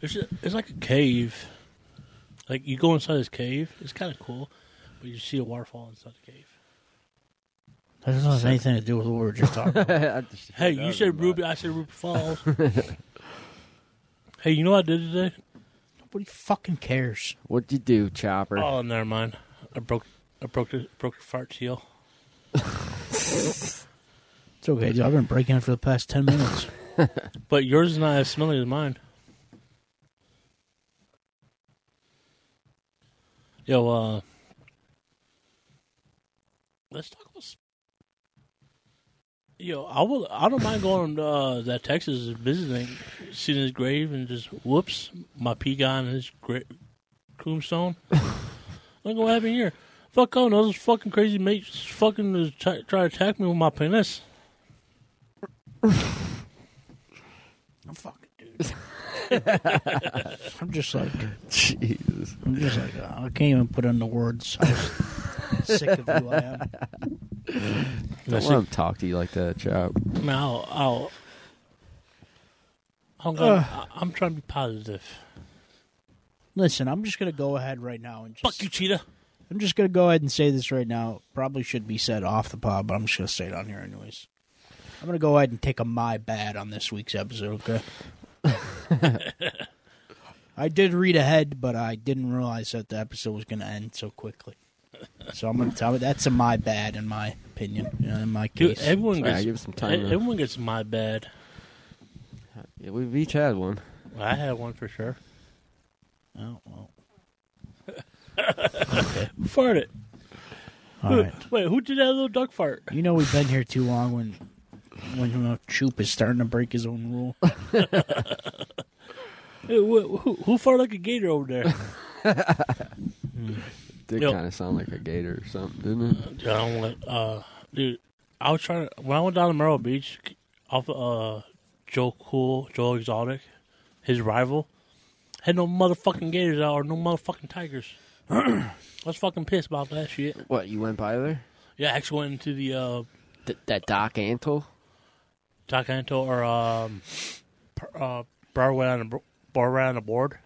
It's a, it's like a cave. Like you go inside this cave. It's kind of cool, but you see a waterfall inside the cave. That doesn't have anything to do with what we were just talking [laughs] about. Hey, you said Ruby. I said Ruby Falls. [laughs] hey, you know what I did today? Nobody fucking cares. What'd you do, Chopper? Oh, never mind. I broke. I broke the broke the fart seal. [laughs] It's okay, dude. I've been breaking it for the past ten minutes. [laughs] But yours is not as smelly as mine. Yo, uh, let's talk about. S- Yo, I will. I don't mind going uh, that Texas visiting, seeing his grave, and just whoops, my pea guy on his gra- tombstone. [laughs] Look what happened here. Fuck on those fucking crazy mates fucking is try, try to attack me with my penis. [laughs] I'm fucking dude. [laughs] I'm just like, Jesus. I'm just like, I can't even put into words how sick of you I am. [laughs] Don't That's let him talk to you like that, Chop. Now, I'll, I'm, gonna, I'm trying to be positive. Listen, I'm just gonna go ahead right now and just. Fuck you, cheetah. I'm just gonna go ahead and say this right now. Probably should be said off the pod, but I'm just gonna say it on here anyways. I'm gonna go ahead and take a my bad on this week's episode. Okay. [laughs] I did read ahead, but I didn't realize that the episode was gonna end so quickly. [laughs] So I'm gonna tell you that's a my bad in my opinion. you know, in my Dude, case, everyone Sorry, gets give some time to- Everyone gets my bad. Yeah, we've each had one. I had one for sure. oh, well. [laughs] Who farted? All Who- right. Wait, who did that little duck fart? You know we've been here too long when when you know, Choop is starting to break his own rule. [laughs] Hey, who, who, who farted like a gator over there? Hmm. Did Yo. kind of sound like a gator or something, didn't it? I don't want, uh, dude, I was trying to, when I went down to Myrtle Beach, off uh, Joe Cool, Joe Exotic, his rival, had no motherfucking gators out or no motherfucking tigers. [clears throat] I was fucking pissed about that shit. What, you went by there? Yeah, I actually went into the uh, Th- that Doc Antle? Doc Anto or um, per- uh, Broadway on the bar on the board.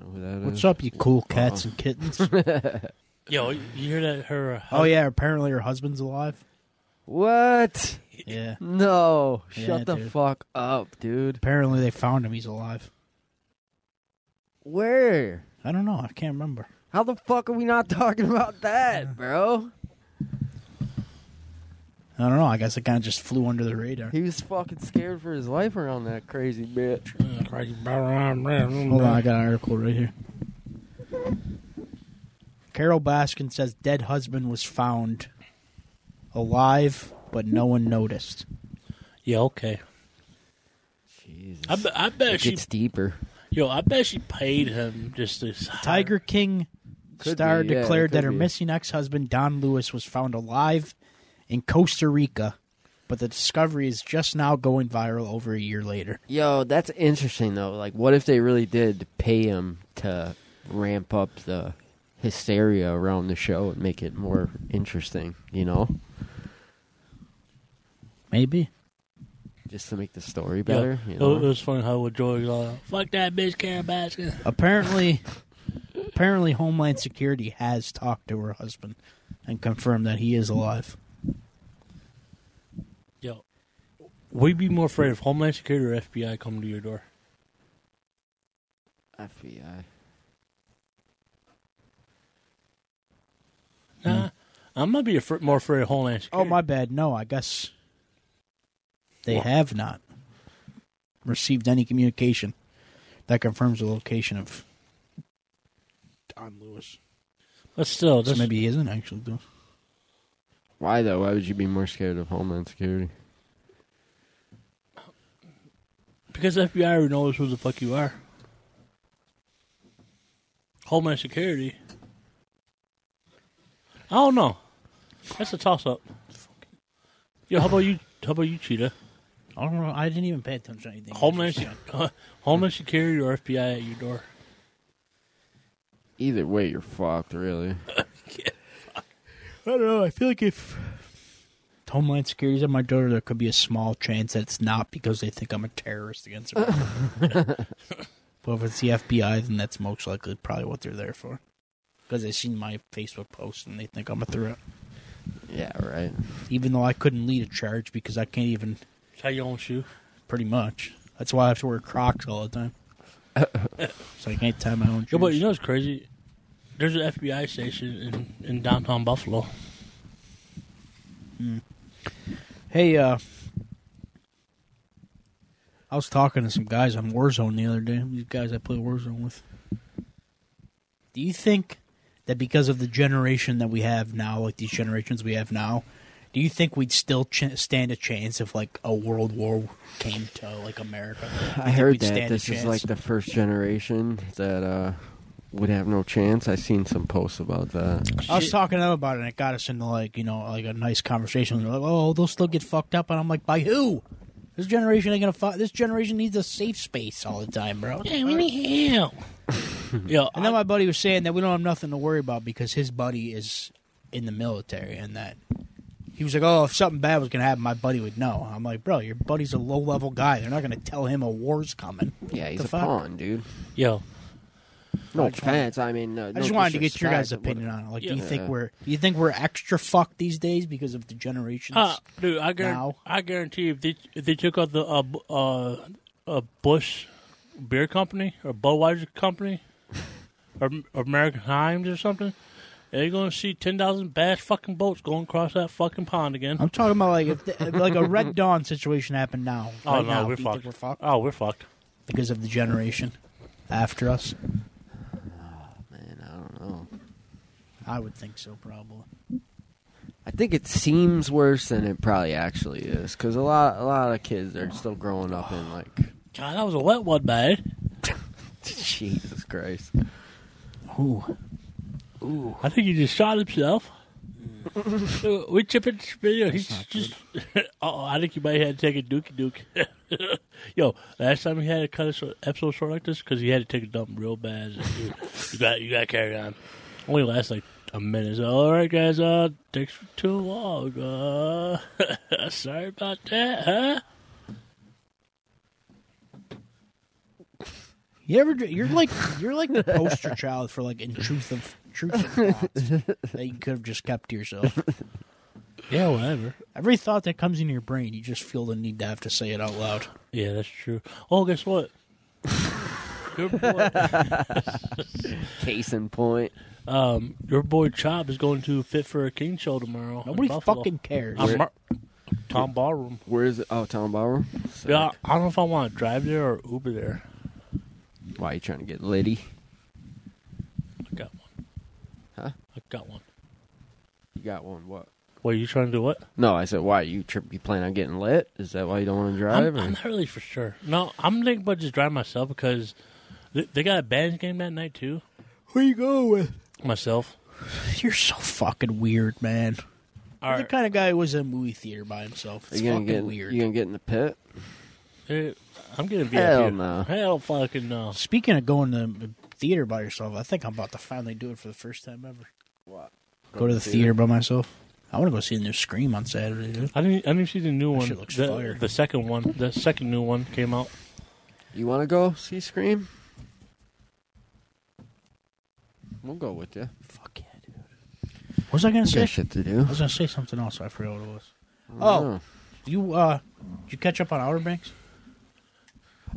I don't know who that is. What's up, you cool cats and kittens? [laughs] Yo, you hear that? Her. uh, oh yeah, apparently her husband's alive. What? Yeah. No. Yeah, Shut the dude. fuck up, dude. Apparently they found him. He's alive. Where? I don't know. I can't remember. How the fuck are we not talking about that, [laughs] bro? I don't know. I guess it kind of just flew under the radar. He was fucking scared for his life around that crazy bitch. Hold on, I got an article right here. Carole Baskin says dead husband was found alive, but no one noticed. Yeah, okay. Jesus. I, be- I bet it she, gets deeper. yo, I bet she paid him just to Tiger King Could star be, yeah, declared could that her be. missing ex-husband Don Lewis was found alive in Costa Rica, but the discovery is just now going viral over a year later. Yo, that's interesting though. Like, what if they really did pay him to ramp up the hysteria around the show and make it more interesting? You know, Maybe. just to make the story Yeah, better. You it, know? it was funny how with Joey was all, fuck that bitch, Karen Baskin. Apparently, [laughs] apparently, Homeland Security has talked to her husband and confirmed that he is alive. Yo, would you be more afraid of Homeland Security or FBI coming to your door? FBI. Nah, hmm. I might be afr- more afraid of Homeland Security. Oh, my bad. No, I guess they What? have not received any communication that confirms the location of Don Lewis. But still, So this, maybe he isn't actually doing. Why though? Why would you be more scared of Homeland Security? Because the FBI already knows who the fuck you are. Homeland Security. I don't know. That's a toss up. Yo, how about you? How about you, Cheetah? I don't know. I didn't even pay attention to anything. Homeland, Se- [laughs] Homeland Security or FBI at your door? Either way, you're fucked. Really. [laughs] I don't know. I feel like if Homeland Security's at my door, there could be a small chance that it's not because they think I'm a terrorist against America. [laughs] but if it's the FBI, then that's most likely probably what they're there for. Because they've seen my Facebook post and they think I'm a threat. Yeah. Right. Even though I couldn't lead a charge because I can't even, Tie your own shoe. pretty much. That's why I have to wear Crocs all the time. [laughs] so I can't tie my own shoes. Yo, but you know what's crazy? There's an FBI station in, in downtown Buffalo. Hmm. Hey, uh, I was talking to some guys on Warzone the other day. These guys I play Warzone with. Do you think that because of the generation that we have now, like these generations we have now, do you think we'd still ch- stand a chance if like a world war came to like America? I heard that this is like the first generation that uh, would have no chance. I seen some posts about that. I was talking to them about it, and it got us into like you know like a nice conversation. They're like, "Oh, they'll still get fucked up," and I'm like, "By who? This generation ain't gonna. fuck. this generation needs a safe space all the time, bro." Yeah, we need help. [laughs] Yo, And then my buddy was saying that we don't have nothing to worry about because his buddy is in the military, and that he was like, "Oh, if something bad was gonna happen, my buddy would know." I'm like, "Bro, your buddy's a low level guy. They're not gonna tell him a war's coming." Yeah, he's The a fuck? pawn, dude. yo, No I just wanted- offense. I mean, uh, I just wanted to get your guys' opinion on it. Like, do you think we're do you think we're extra fucked these days because of the generations? uh, dude, I guarantee, Now. I guarantee if they if they took out the uh, uh, uh, Busch beer company or Budweiser company or, or American Times or something, they're gonna see ten thousand bass fucking boats going across that fucking pond again. I'm talking about like if the, like a Red Dawn situation happened now. oh right no, now, we're do you think fucked. we're fucked Oh, we're fucked. because of the generation after us. Man, I don't know. I would think so, probably. I think it seems worse than it probably actually is because a lot, a lot of kids are still growing up in like, God, that was a wet one, man. [laughs] Jesus Christ. Ooh, Ooh. I think he just shot himself. Uh, [laughs] we chip it video. He's just. [laughs] oh, I think you might have to take a dookie duke. Yo, last time he had to cut a short- episode short like this because he had to take a dump real bad. You got you got to carry on. Only lasts like a minute. So, all right, guys. Uh, takes too long. Uh, [laughs] sorry about that, huh? you ever? You're like you're like the poster child for like intrusive, intrusive thoughts that you could have just kept to yourself. Yeah, whatever. Every thought that comes into your brain, you just feel the need to have to say it out loud. Yeah, that's true. Oh, guess what? [laughs] Your boy, Case in point. Um, your boy Chop is going to Fit for a King show tomorrow. Nobody Buffalo. fucking cares. I'm Mar- Town Ballroom. Where is it? Oh, Town Ballroom. Sick. Yeah, I don't know if I want to drive there or Uber there. Why are you trying to get litty? I got one. Huh? I got one. You got one. What? What are you trying to do? What? No, I said, why you trip? You plan on getting lit? Is that why you don't want to I'm, drive? I'm not really for sure. No, I'm thinking about just driving myself because they, they got a band game that night too. Who you going with? Myself. [laughs] You're so fucking weird, man. All You're the right. kind of guy who was in a movie theater by himself. It's you gonna fucking get? weird. You gonna get in the pit? Eh, I'm getting VIP. Hell no. Hell fucking no. Speaking of going to the theater by yourself, I think I'm about to finally do it for the first time ever. What? Go to the theater by myself. I want to go see the new Scream on Saturday, dude. I didn't. I didn't see the new That one. shit looks the, fire. the second one. The second new one came out. You want to go see Scream? We'll go with you. Fuck yeah, dude. What was I gonna say? Got shit to do. I was gonna say something else. I forgot what it was. Oh. Oh, you uh, did you catch up on Outer Banks?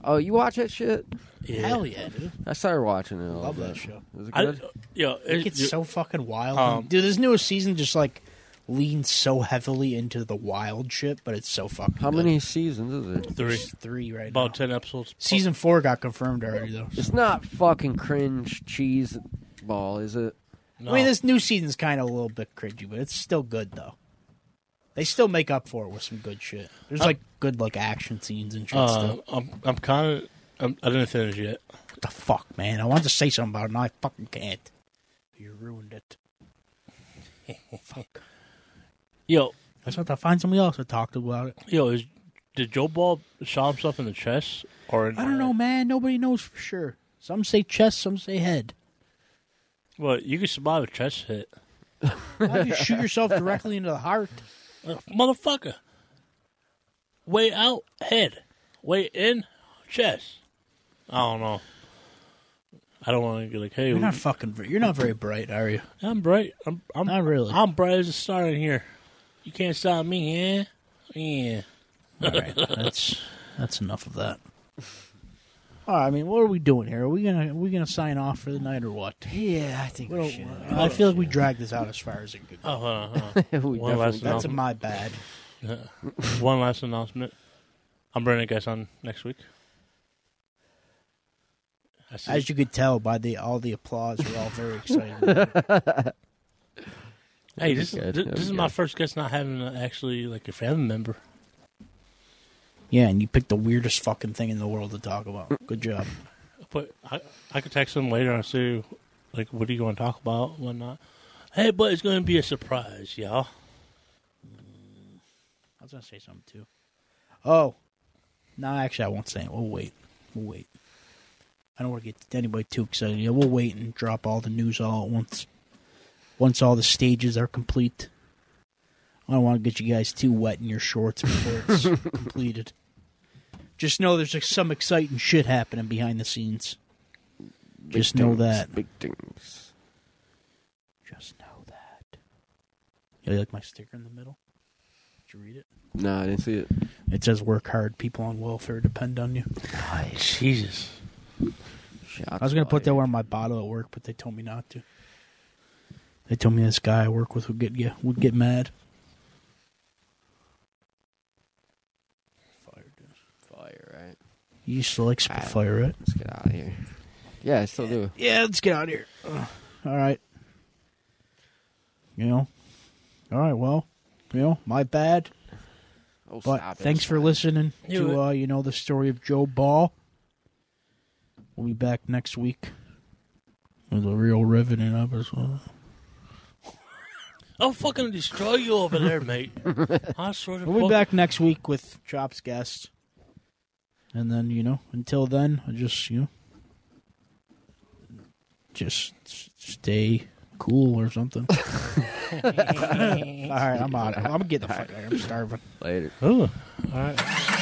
Oh, you watch that shit? Hell yeah, dude. I started watching it. A Love bit. that show. Was it I, good? yo, It it, gets so fucking wild, Um, dude. This newest season just like leans so heavily into the wild shit, but it's so fucking. How good. many seasons is it? three, There's three right now. about now. ten episodes. Season four got confirmed already, though. It's not fucking cringe cheese ball, is it? No. I mean, this new season's kind of a little bit cringy, but it's still good though. They still make up for it with some good shit. There's Uh, like good like action scenes and shit. Uh, still. I'm. I'm kind of. I'm, I didn't finish yet. What the fuck, man? I wanted to say something about it, and I fucking can't. You ruined it. [laughs] fuck. Yo, I just have to find somebody else that talked about it. yo, is did Joe Ball shot himself in the chest or? In, I don't know, man. Nobody knows for sure. Some say chest, some say head. Well, you can survive a chest hit, Why do you shoot yourself directly into the heart? Uh, motherfucker. Way out, head. Way in, chest. I don't know. I don't want to get like, hey, You're not fucking. You're not very bright, are you? I'm bright. I'm. I'm Not really. I'm bright as a star in here. You can't stop me, yeah? Yeah. All right, that's that's enough of that. All right, I mean, what are we doing here? Are we gonna are we gonna sign off for the night or what? Yeah, I think we Well, should. I feel like we dragged this out as far as it could go. Oh, hold on, hold on. we One definitely last did. That's a my bad. One last announcement. I'm bringing guys on next week. I see. As you could tell by the all the applause, we're all very excited. [laughs] hey, this, That'd be good. this, this That'd is be my good. first guest not having uh, actually like a family member. Yeah, and you picked the weirdest fucking thing in the world to talk about. Good job. But I, I could text him later and see, like, what are you going to talk about, and whatnot. Hey, but it's going to be a surprise, y'all. Mm, I was gonna say something too. Oh, no, actually, I won't say it. We'll wait. We'll wait. I don't want to get anybody too excited. Yeah, we'll wait and drop all the news all at once. Once all the stages are complete. I don't want to get you guys too wet in your shorts before it's [laughs] completed. Just know there's like, some exciting shit happening behind the scenes. Big Just know things, that. Big things. Just know that. You like my sticker in the middle? Did you read it? No, I didn't see it. It says work hard. People on welfare depend on you. Jesus. Shots I was gonna put that one on my bottle at work, but they told me not to. They told me this guy I work with would get yeah, would get mad. Fire, dude. Fire, right? You used to like. Spitfire, right? Let's get out of here. Yeah, I still do. Yeah, let's get out of here. Ugh. all right. You know. All right. Well, you know, my bad. Oh, But stop it. thanks It's for fine. listening You to would- uh, you know the story of Joe Ball. We'll be back next week with a real riveting episode. I'll fucking destroy you over there, mate. [laughs] I swear to We'll be fuck- back next week with Chops guest. And then, you know, until then, I just, you know, just stay cool or something. [laughs] [laughs] All right, I'm out. I'm getting the fuck out of here. I'm starving. Later. Ooh. All right.